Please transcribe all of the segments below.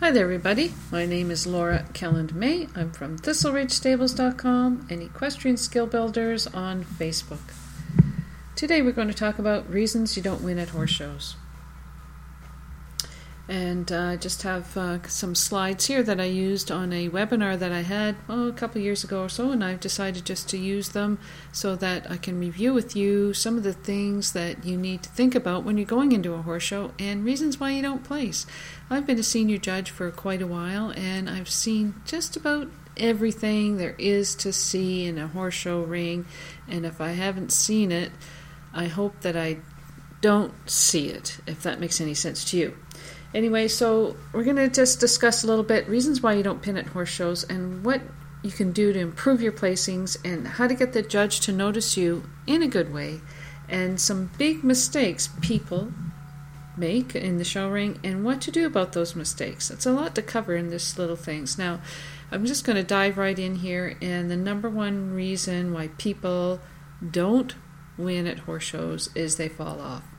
Hi there, everybody. My name is Laura Kelland May. I'm from ThistleRidgeStables.com and Equestrian Skill Builders on Facebook. Today we're going to talk about reasons you don't win at horse shows. And I uh, just have uh, some slides here that I used on a webinar that I had oh, a couple years ago or so, and I've decided just to use them so that I can review with you some of the things that you need to think about when you're going into a horse show and reasons why you don't place. I've been a senior judge for quite a while, and I've seen just about everything there is to see in a horse show ring, and if I haven't seen it, I hope that I don't see it, if that makes any sense to you. Anyway, so we're going to just discuss a little bit reasons why you don't pin at horse shows and what you can do to improve your placings and how to get the judge to notice you in a good way and some big mistakes people make in the show ring and what to do about those mistakes. It's a lot to cover in this little things. Now, I'm just going to dive right in here and the number one reason why people don't win at horse shows is they fall off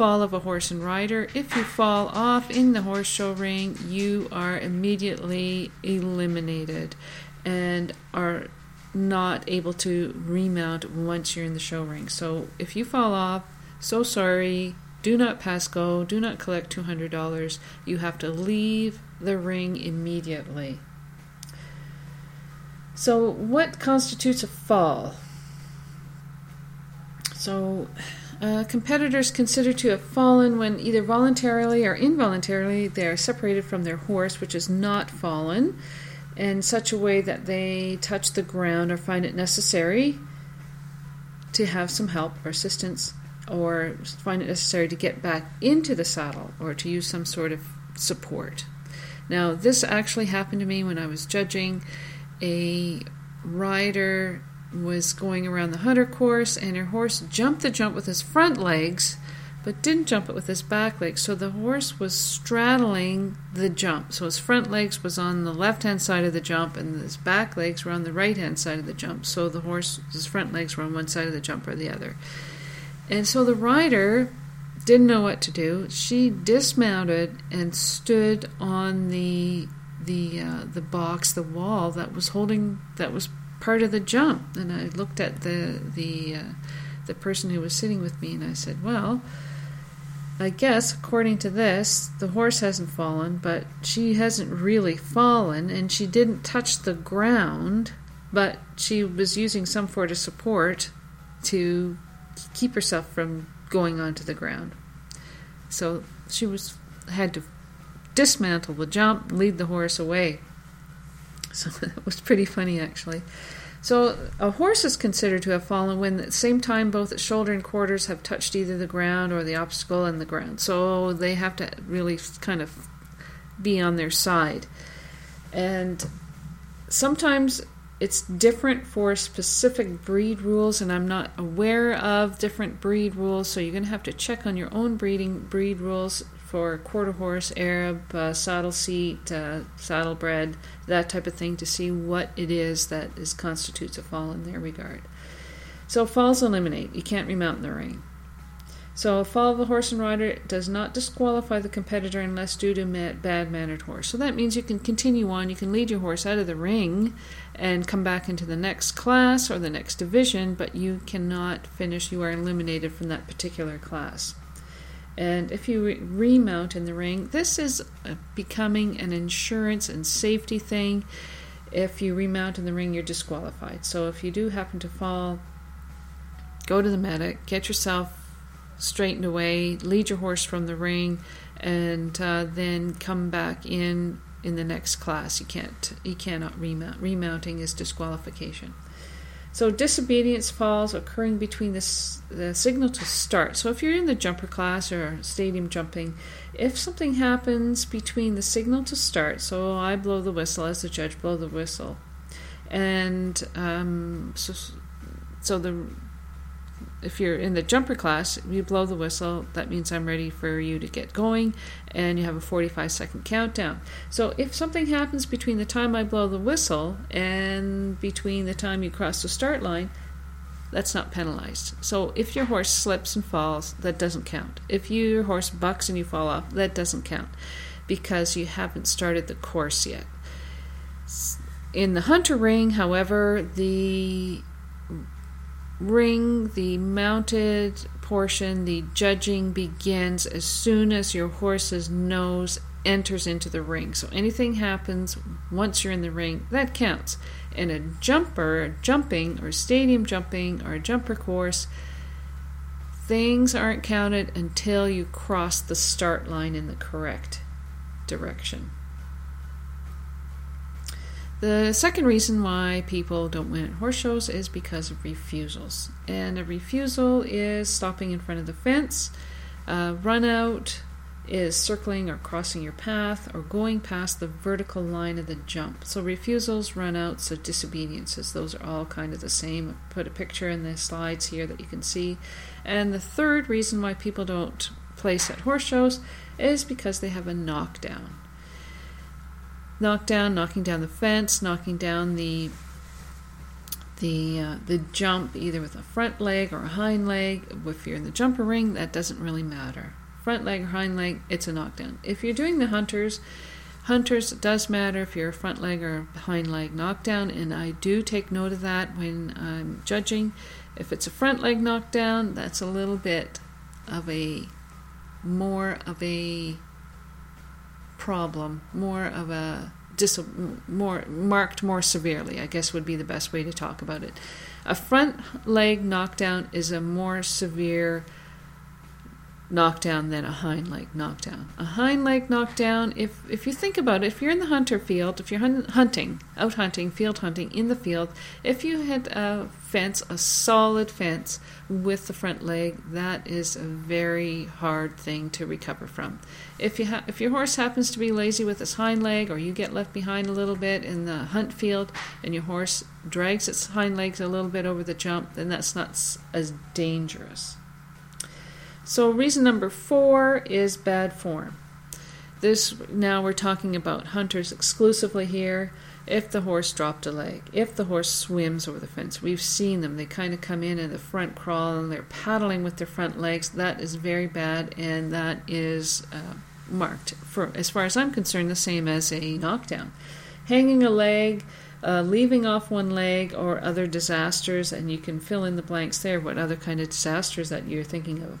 fall of a horse and rider. If you fall off in the horse show ring, you are immediately eliminated and are not able to remount once you're in the show ring. So if you fall off, so sorry, do not pass go, do not collect $200. You have to leave the ring immediately. So, what constitutes a fall? So, uh, competitors considered to have fallen when either voluntarily or involuntarily they are separated from their horse, which is not fallen, in such a way that they touch the ground or find it necessary to have some help or assistance, or find it necessary to get back into the saddle or to use some sort of support. Now, this actually happened to me when I was judging a rider was going around the hunter course, and her horse jumped the jump with his front legs, but didn't jump it with his back legs. So the horse was straddling the jump. So his front legs was on the left hand side of the jump, and his back legs were on the right hand side of the jump. So the horse, his front legs were on one side of the jump or the other. And so the rider didn't know what to do. She dismounted and stood on the the uh, the box, the wall that was holding that was part of the jump. And I looked at the the uh, the person who was sitting with me, and I said, "Well, I guess according to this, the horse hasn't fallen, but she hasn't really fallen, and she didn't touch the ground, but she was using some sort of support to keep herself from going onto the ground. So she was had to dismantle the jump, lead the horse away. So that was pretty funny, actually. So a horse is considered to have fallen when at the same time both its shoulder and quarters have touched either the ground or the obstacle and the ground. So they have to really kind of be on their side. And sometimes it's different for specific breed rules, and I'm not aware of different breed rules, so you're going to have to check on your own breeding breed rules for quarter horse, Arab, uh, saddle seat, uh, saddlebred, that type of thing to see what it is that is constitutes a fall in their regard. So falls eliminate. You can't remount in the ring. So a fall of the horse and rider does not disqualify the competitor unless due to a bad mannered horse. So that means you can continue on. You can lead your horse out of the ring and come back into the next class or the next division, but you cannot finish. You are eliminated from that particular class. And if you re- remount in the ring, this is becoming an insurance and safety thing. If you remount in the ring, you're disqualified. So if you do happen to fall, go to the medic, get yourself straightened away, lead your horse from the ring, and uh, then come back in in the next class. You can't, you cannot remount. Remounting is disqualification. So disobedience falls occurring between the, the signal to start. So if you're in the jumper class or stadium jumping, if something happens between the signal to start, so I blow the whistle as the judge blow the whistle, and um, so so the if you're in the jumper class, you blow the whistle. That means I'm ready for you to get going, and you have a 45 second countdown. So if something happens between the time I blow the whistle and between the time you cross the start line, that's not penalized. So if your horse slips and falls, that doesn't count. If your horse bucks and you fall off, that doesn't count. because you haven't started the course yet. In the hunter ring, however, the ring, the mounted portion, the judging begins as soon as your horse's nose enters into the ring. So anything happens once you're in the ring, that counts. In a jumper, jumping, or stadium jumping, or a jumper course, things aren't counted until you cross the start line in the correct direction. The second reason why people don't win at horse shows is because of refusals. And a refusal is stopping in front of the fence. Run out is circling or crossing your path or going past the vertical line of the jump. So refusals, runouts, or disobediences, those are all kind of the same. I put a picture in the slides here that you can see. And the third reason why people don't place at horse shows is because they have a knockdown knockdown, knocking down the fence, knocking down the the uh, the jump either with a front leg or a hind leg. If you're in the jumper ring, that doesn't really matter. Front leg or hind leg, it's a knockdown. If you're doing the hunters, hunters it does matter if you're a front leg or hind leg knockdown, and I do take note of that when I'm judging. If it's a front leg knockdown, that's a little bit of a more of a problem, more of a dis- more marked more severely. I guess would be the best way to talk about it. A front leg knockdown is a more severe knockdown than a hind leg knockdown. A hind leg knockdown, if if you think about it, if you're in the hunter field, if you're hunting, out hunting, field hunting in the field, if you hit a fence, a solid fence with the front leg, that is a very hard thing to recover from. If you ha- if your horse happens to be lazy with its hind leg, or you get left behind a little bit in the hunt field, and your horse drags its hind legs a little bit over the jump, then that's not as dangerous. So, reason number four is bad form. This now we're talking about hunters exclusively here. If the horse dropped a leg, if the horse swims over the fence, we've seen them. They kind of come in in the front crawl and they're paddling with their front legs. That is very bad, and that is uh, marked for, as far as I'm concerned, the same as a knockdown. Hanging a leg, uh, leaving off one leg, or other disasters, and you can fill in the blanks there. What other kind of disasters that you're thinking of?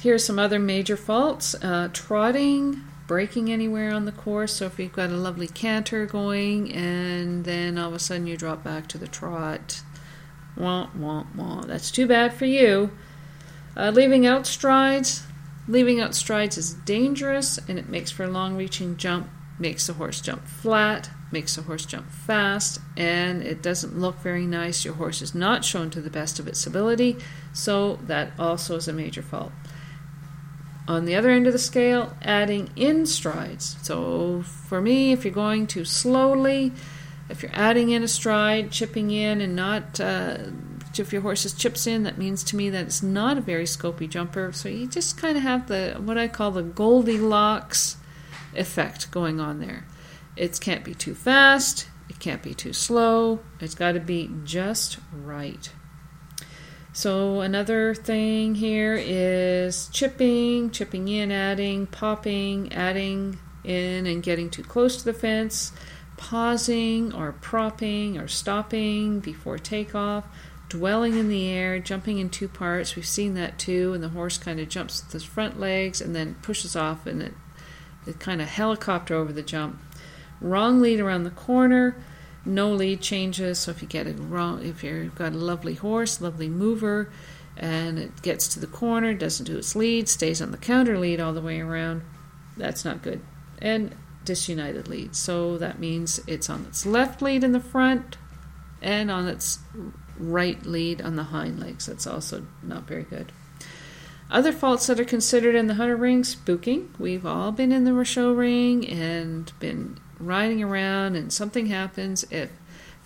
Here's some other major faults uh, trotting, breaking anywhere on the course. So if you've got a lovely canter going and then all of a sudden you drop back to the trot, wah, wah, wah. That's too bad for you. Uh, leaving out strides. Leaving out strides is dangerous and it makes for a long reaching jump, makes the horse jump flat, makes the horse jump fast, and it doesn't look very nice. Your horse is not shown to the best of its ability, so that also is a major fault. On the other end of the scale, adding in strides. So for me, if you're going too slowly, if you're adding in a stride, chipping in, and not uh, if your horse chips in, that means to me that it's not a very scopy jumper. So you just kind of have the what I call the Goldilocks effect going on there. It can't be too fast, it can't be too slow, it's got to be just right. So another thing here is chipping, chipping in, adding, popping, adding in and getting too close to the fence, pausing or propping or stopping before takeoff, dwelling in the air, jumping in two parts. We've seen that too, and the horse kind of jumps with his front legs and then pushes off and it, it kind of helicopter over the jump. Wrong lead around the corner, no lead changes. So if you get it wrong, if you've got a lovely horse, lovely mover, and it gets to the corner, doesn't do its lead, stays on the counter lead all the way around, that's not good. And disunited lead. So that means it's on its left lead in the front and on its right lead on the hind legs. That's also not very good. Other faults that are considered in the hunter ring spooking. We've all been in the show ring and been riding around and something happens, if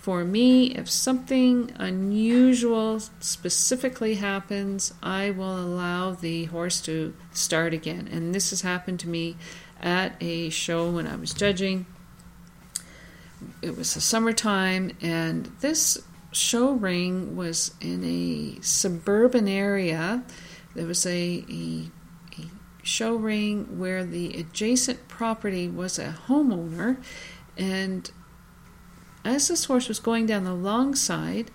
for me, if something unusual specifically happens, I will allow the horse to start again. And this has happened to me at a show when I was judging. It was the summertime, and this show ring was in a suburban area. There was a, a, show ring where the adjacent property was a homeowner, and as this horse was going down the long side,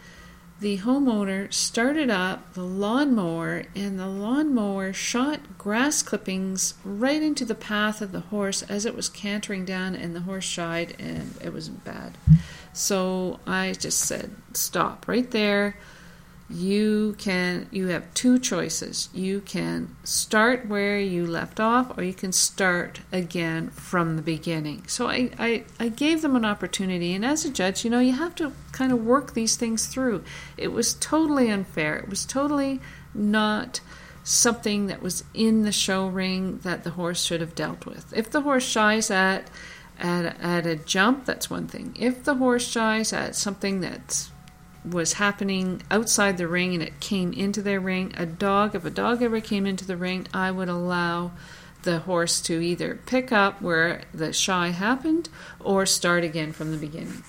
the homeowner started up the lawnmower, and the lawnmower shot grass clippings right into the path of the horse as it was cantering down, and the horse shied, and it was bad. So I just said, Stop right there you can you have two choices. You can start where you left off or you can start again from the beginning. So I, I, I gave them an opportunity and as a judge you know you have to kind of work these things through. It was totally unfair. It was totally not something that was in the show ring that the horse should have dealt with. If the horse shies at at, at a jump that's one thing. If the horse shies at something that's was happening outside the ring and it came into their ring, a dog, if a dog ever came into the ring, I would allow the horse to either pick up where the shy happened or start again from the beginning.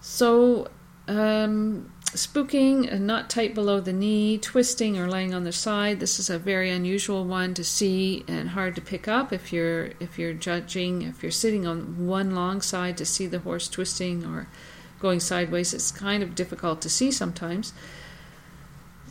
So, um, spooking and not tight below the knee, twisting or laying on the side. This is a very unusual one to see and hard to pick up if you're if you're judging if you're sitting on one long side to see the horse twisting or going sideways. It's kind of difficult to see sometimes.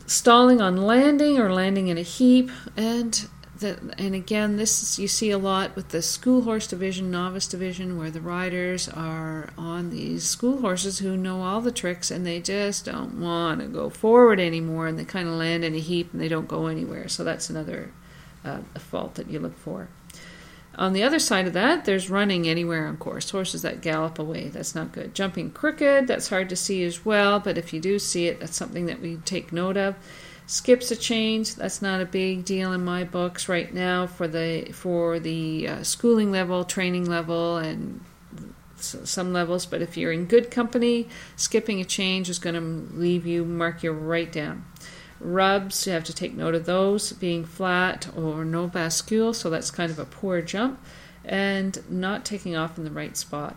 Stalling on landing or landing in a heap, and the, and again, this is, you see a lot with the school horse division, novice division, where the riders are on these school horses who know all the tricks and they just don't want to go forward anymore, and they kind of land in a heap and they don't go anywhere. So that's another uh, fault that you look for. On the other side of that, there's running anywhere on course, horses that gallop away. That's not good. Jumping crooked, that's hard to see as well, but if you do see it, that's something that we take note of. Skips a change, that's not a big deal in my books right now for the for the uh, schooling level, training level, and some levels. But if you're in good company, skipping a change is going to leave you mark you right down. Rubs, you have to take note of those being flat or no bascule, so that's kind of a poor jump, and not taking off in the right spot.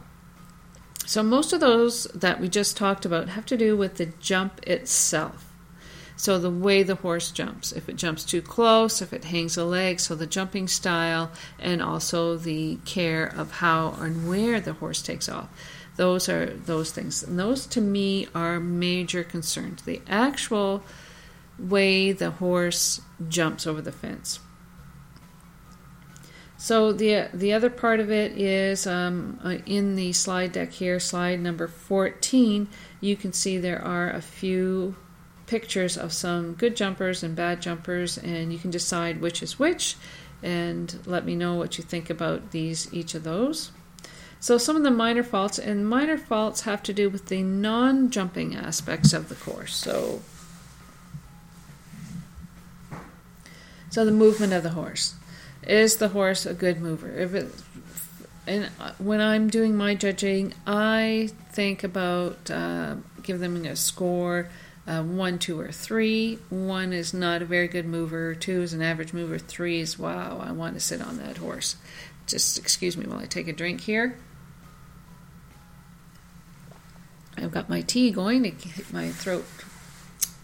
So, most of those that we just talked about have to do with the jump itself. So, the way the horse jumps, if it jumps too close, if it hangs a leg, so the jumping style, and also the care of how and where the horse takes off. Those are those things. And those to me are major concerns. The actual way the horse jumps over the fence. So the the other part of it is um, uh, in the slide deck here, slide number 14. You can see there are a few pictures of some good jumpers and bad jumpers, and you can decide which is which, and let me know what you think about these each of those. So some of the minor faults, and minor faults have to do with the non-jumping aspects of the course. So So the movement of the horse. Is the horse a good mover? If it, and when I'm doing my judging, I think about uh, give them a score uh, one, two, or three. One is not a very good mover. Two is an average mover. Three is wow, I want to sit on that horse. Just excuse me while I take a drink here. I've got my tea going to keep my throat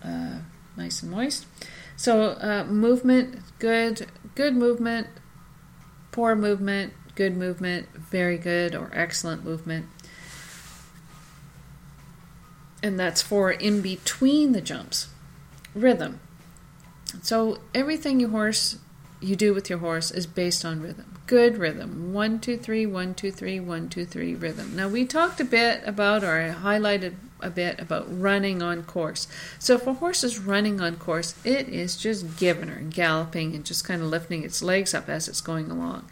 uh, nice and moist. So uh, movement, good, good movement, poor movement, good movement, very good or excellent movement. And that's for in between the jumps. Rhythm. So everything your horse you do with your horse is based on rhythm. Good rhythm. One, two, three, one, two, three, one, two, three rhythm. Now we talked a bit about or I highlighted a bit about running on course. So if a horse is running on course, it is just giving her, galloping, and just kind of lifting its legs up as it's going along.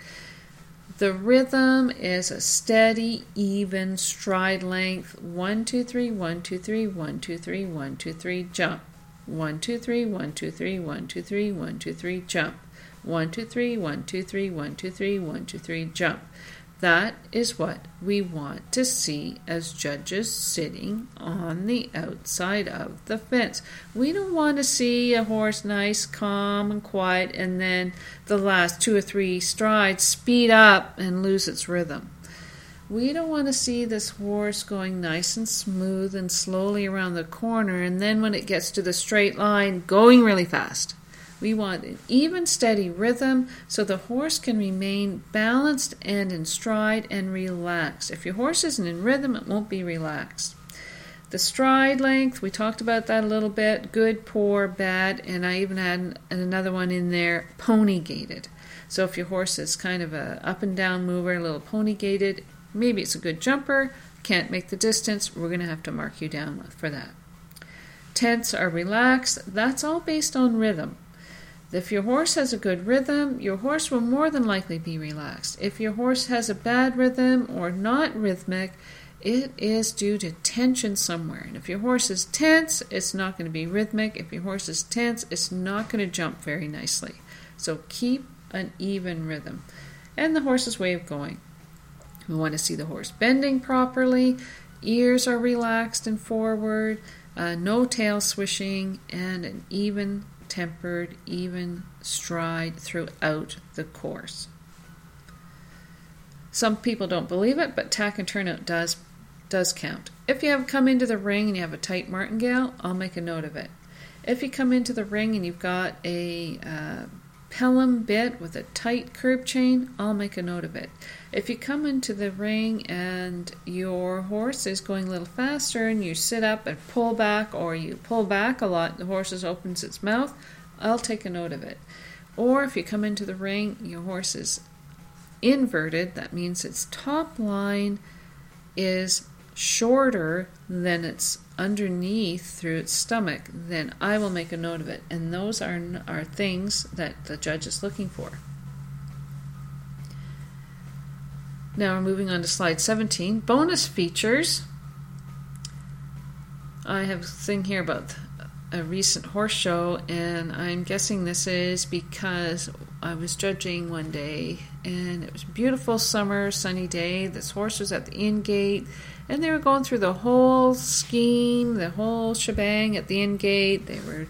The rhythm is a steady, even stride length. One, two, three, one, two, three, one, two, three, one, two, three, jump. One, two, three, one, two, three, one, two, three, one, two, three, jump. One, two, three, one, two, three, one, two, three, one, two, three, jump. That is what we want to see as judges sitting on the outside of the fence. We don't want to see a horse nice, calm, and quiet, and then the last two or three strides speed up and lose its rhythm. We don't want to see this horse going nice and smooth and slowly around the corner, and then when it gets to the straight line, going really fast. We want an even, steady rhythm so the horse can remain balanced and in stride and relaxed. If your horse isn't in rhythm, it won't be relaxed. The stride length, we talked about that a little bit good, poor, bad, and I even had another one in there pony gaited. So if your horse is kind of a up and down mover, a little pony gaited, maybe it's a good jumper, can't make the distance, we're going to have to mark you down for that. Tense are relaxed, that's all based on rhythm. If your horse has a good rhythm, your horse will more than likely be relaxed. If your horse has a bad rhythm or not rhythmic, it is due to tension somewhere. And if your horse is tense, it's not going to be rhythmic. If your horse is tense, it's not going to jump very nicely. So keep an even rhythm. And the horse's way of going. We want to see the horse bending properly, ears are relaxed and forward, uh, no tail swishing, and an even tempered, even stride throughout the course. Some people don't believe it, but tack and turnout does does count. If you have come into the ring and you have a tight martingale, I'll make a note of it. If you come into the ring and you've got a uh, Pelham bit with a tight curb chain, I'll make a note of it. If you come into the ring and your horse is going a little faster and you sit up and pull back, or you pull back a lot, the horse opens its mouth, I'll take a note of it. Or if you come into the ring, your horse is inverted, that means its top line is shorter than its underneath through its stomach, then I will make a note of it. And those are, are things that the judge is looking for. Now we're moving on to slide 17. Bonus features. I have a thing here about a recent horse show, and I'm guessing this is because I was judging one day, and it was a beautiful summer, sunny day. This horse was at the in gate and they were going through the whole scheme, the whole shebang at the in gate. They were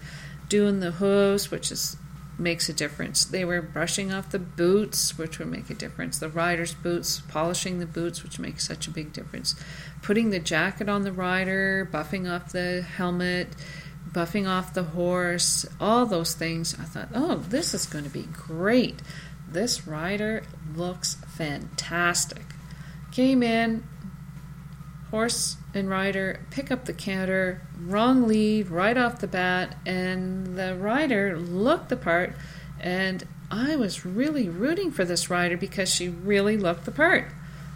doing the hooves, which is makes a difference. They were brushing off the boots, which would make a difference. The rider's boots, polishing the boots, which makes such a big difference. Putting the jacket on the rider, buffing off the helmet, buffing off the horse, all those things. I thought, oh, this is going to be great. This rider looks fantastic. Came in, horse and rider pick up the canter, wrong lead right off the bat, and the rider looked the part. And I was really rooting for this rider because she really looked the part.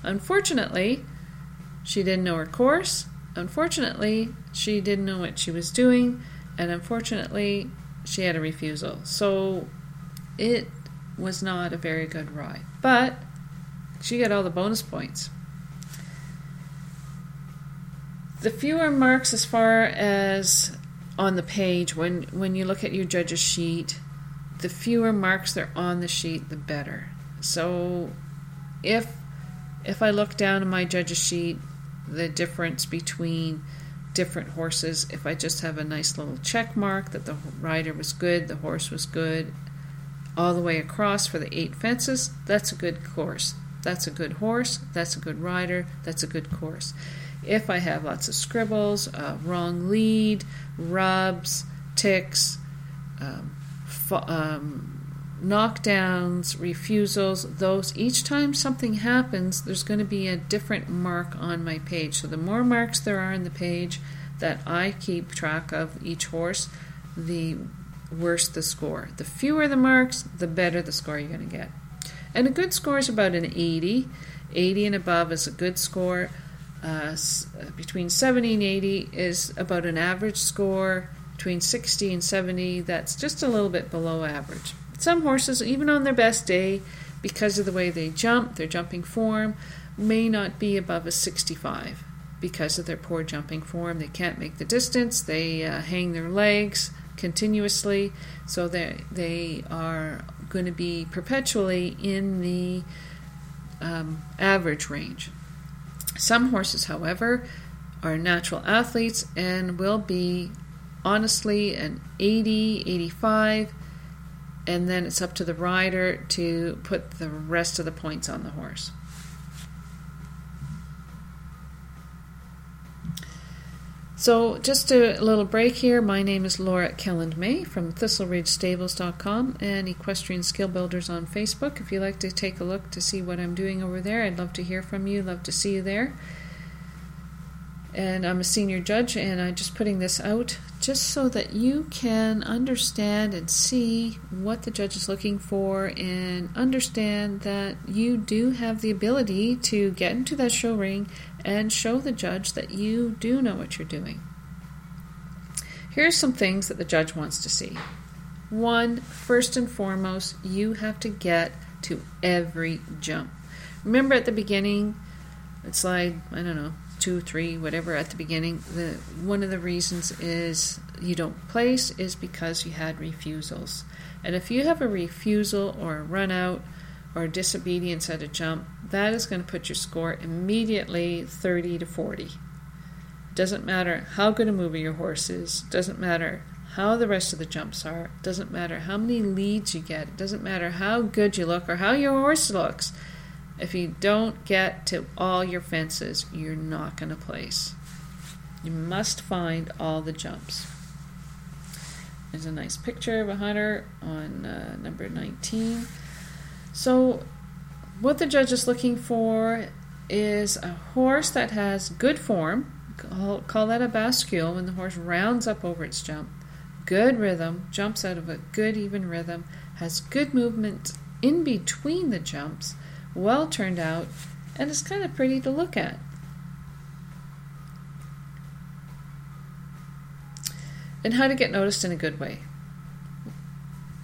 Unfortunately, she didn't know her course. Unfortunately, she didn't know what she was doing. And unfortunately, she had a refusal. So it was not a very good ride. But she got all the bonus points the fewer marks as far as on the page when when you look at your judge's sheet the fewer marks there on the sheet the better. So if if i look down in my judge's sheet the difference between different horses if i just have a nice little check mark that the rider was good the horse was good all the way across for the eight fences that's a good course. That's a good horse that's a good rider that's a good course if I have lots of scribbles, uh, wrong lead, rubs, ticks, um, um, knockdowns, refusals, those each time something happens, there's going to be a different mark on my page. So the more marks there are in the page that I keep track of each horse, the worse the score. The fewer the marks, the better the score you're going to get. And a good score is about an 80. 80 and above is a good score. Uh, between 70 and 80 is about an average score. Between 60 and 70, that's just a little bit below average. Some horses, even on their best day, because of the way they jump, their jumping form, may not be above a 65 because of their poor jumping form. They can't make the distance, they uh, hang their legs continuously, so they, they are going to be perpetually in the um, average range. Some horses, however, are natural athletes and will be honestly an 80, 85, and then it's up to the rider to put the rest of the points on the So, just a little break here. My name is Laura Kelland May from ThistleRidgeStables.com and Equestrian Skill Builders on Facebook. If you'd like to take a look to see what I'm doing over there, I'd love to hear from you. Love to see you there. And I'm a senior judge, and I'm just putting this out just so that you can understand and see what the judge is looking for and understand that you do have the ability to get into that show ring and show the judge that you do know what you're doing. Here's some things that the judge wants to see. One, first and foremost, you have to get to every jump. Remember at the beginning, it's like, I don't know, two, three, whatever at the beginning, the one of the reasons is you don't place is because you had refusals. And if you have a refusal or a run out or disobedience at a jump, that is going to put your score immediately 30 to 40. Doesn't matter how good a mover your horse is, doesn't matter how the rest of the jumps are, doesn't matter how many leads you get, it doesn't matter how good you look or how your horse looks. If you don't get to all your fences, you're not going to place. You must find all the jumps. There's a nice picture of a hunter on uh, number 19. So, what the judge is looking for is a horse that has good form. Call, call that a bascule when the horse rounds up over its jump. Good rhythm, jumps out of a good even rhythm, has good movement in between the jumps, well turned out, and is kind of pretty to look at. And how to get noticed in a good way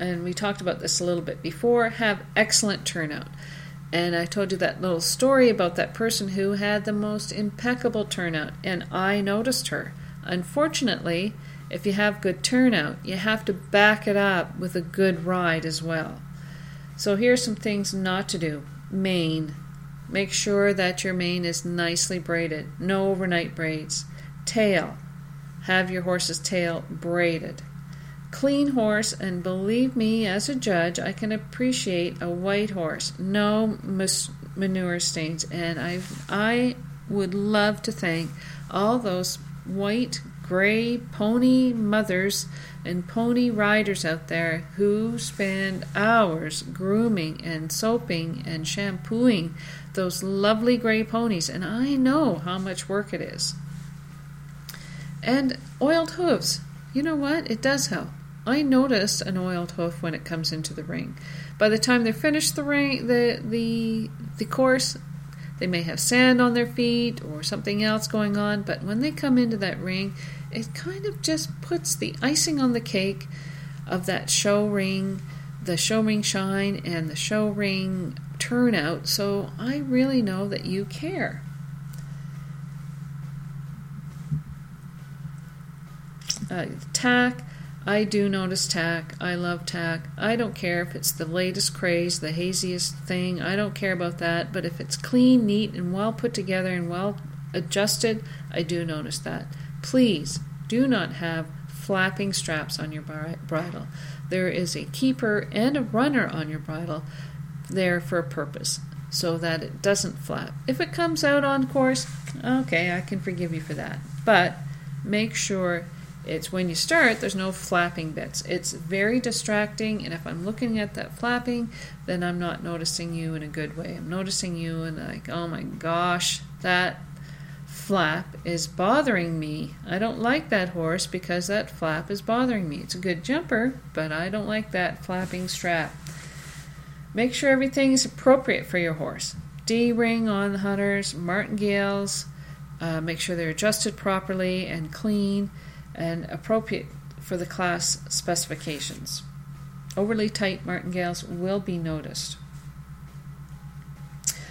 and we talked about this a little bit before, have excellent turnout. And I told you that little story about that person who had the most impeccable turnout, and I noticed her. Unfortunately, if you have good turnout, you have to back it up with a good ride as well. So here are some things not to do. Mane. Make sure that your mane is nicely braided. No overnight braids. Tail. Have your horse's tail braided clean horse, and believe me, as a judge, I can appreciate a white horse, no manure stains, and I I would love to thank all those white, gray pony mothers and pony riders out there who spend hours grooming and soaping and shampooing those lovely gray ponies, and I know how much work it is. And oiled hooves. You know what? It does help. I notice an oiled hoof when it comes into the ring. By the time they finish the ring, the the the course, they may have sand on their feet or something else going on. But when they come into that ring, it kind of just puts the icing on the cake of that show ring, the show ring shine, and the show ring turnout. So I really know that you care. Uh, tack I do notice tack. I love tack. I don't care if it's the latest craze, the haziest thing. I don't care about that. But if it's clean, neat, and well put together and well adjusted, I do notice that. Please do not have flapping straps on your bridle. There is a keeper and a runner on your bridle there for a purpose so that it doesn't flap. If it comes out on course, okay, I can forgive you for that. But make sure it's when you start, there's no flapping bits. It's very distracting, and if I'm looking at that flapping, then I'm not noticing you in a good way. I'm noticing you and like, oh my gosh, that flap is bothering me. I don't like that horse because that flap is bothering me. It's a good jumper, but I don't like that flapping strap. Make sure everything is appropriate for your horse. D ring on the hunters, martingales. Uh, make sure they're adjusted properly and clean and appropriate for the class specifications. Overly tight martingales will be noticed.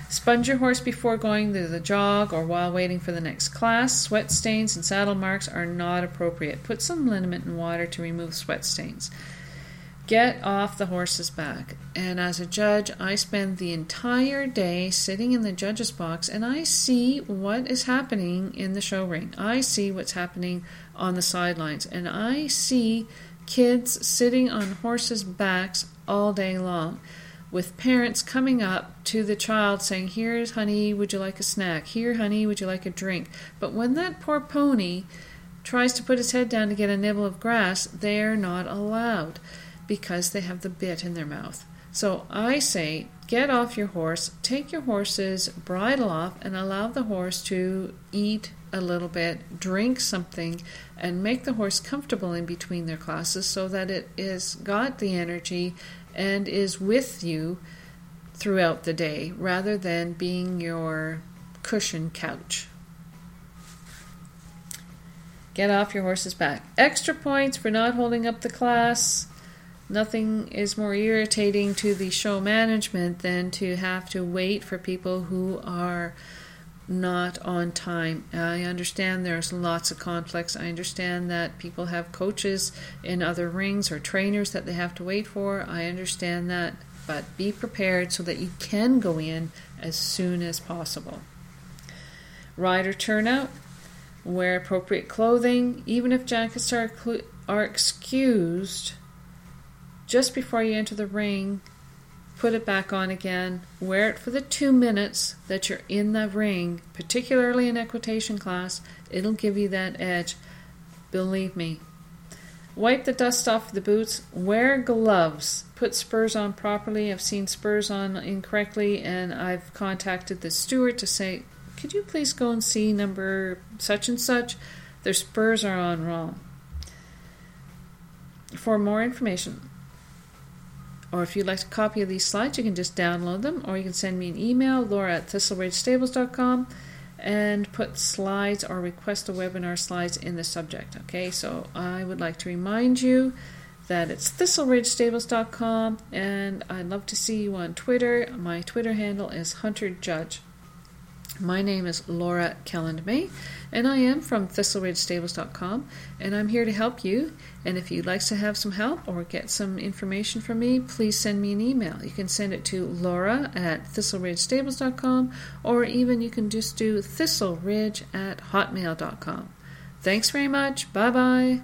Sponge your horse before going to the jog or while waiting for the next class. Sweat stains and saddle marks are not appropriate. Put some liniment in water to remove sweat stains. Get off the horse's back. And as a judge, I spend the entire day sitting in the judge's box and I see what is happening in the show ring. I see what's happening on the sidelines. And I see kids sitting on horses' backs all day long with parents coming up to the child saying, Here's, honey, would you like a snack? Here, honey, would you like a drink? But when that poor pony tries to put his head down to get a nibble of grass, they're not allowed because they have the bit in their mouth. So I say, get off your horse, take your horse's bridle off, and allow the horse to eat a little bit, drink something, and make the horse comfortable in between their classes so that it is got the energy and is with you throughout the day rather than being your cushion couch. Get off your horse's back. Extra points for not holding up the class. Nothing is more irritating to the show management than to have to wait for people who are not on time. I understand there's lots of conflicts. I understand that people have coaches in other rings or trainers that they have to wait for. I understand that, but be prepared so that you can go in as soon as possible. Rider turnout, wear appropriate clothing, even if jackets are, are excused. Just before you enter the ring, put it back on again, wear it for the two minutes that you're in the ring, particularly in equitation class. It'll give you that edge. Believe me. Wipe the dust off the boots, wear gloves, put spurs on properly. I've seen spurs on incorrectly, and I've contacted the steward to say, Could you please go and see number such and such? Their spurs are on wrong. For more information, or if you'd like a copy of these slides, you can just download them, or you can send me an email, laura at thistleridgestables.com, and put slides or request a webinar slides in the subject. Okay, so I would like to remind you that it's thistleridgestables.com, and I'd love to see you on Twitter. My Twitter handle is Hunter Judge. My name is Laura Kelland May, and I am from ThistleRidgeStables.com, and I'm here to help you. And if you'd like to have some help or get some information from me, please send me an email. You can send it to Laura at ThistleRidgeStables.com, or even you can just do ThistleRidge at Hotmail.com. Thanks very much. Bye bye.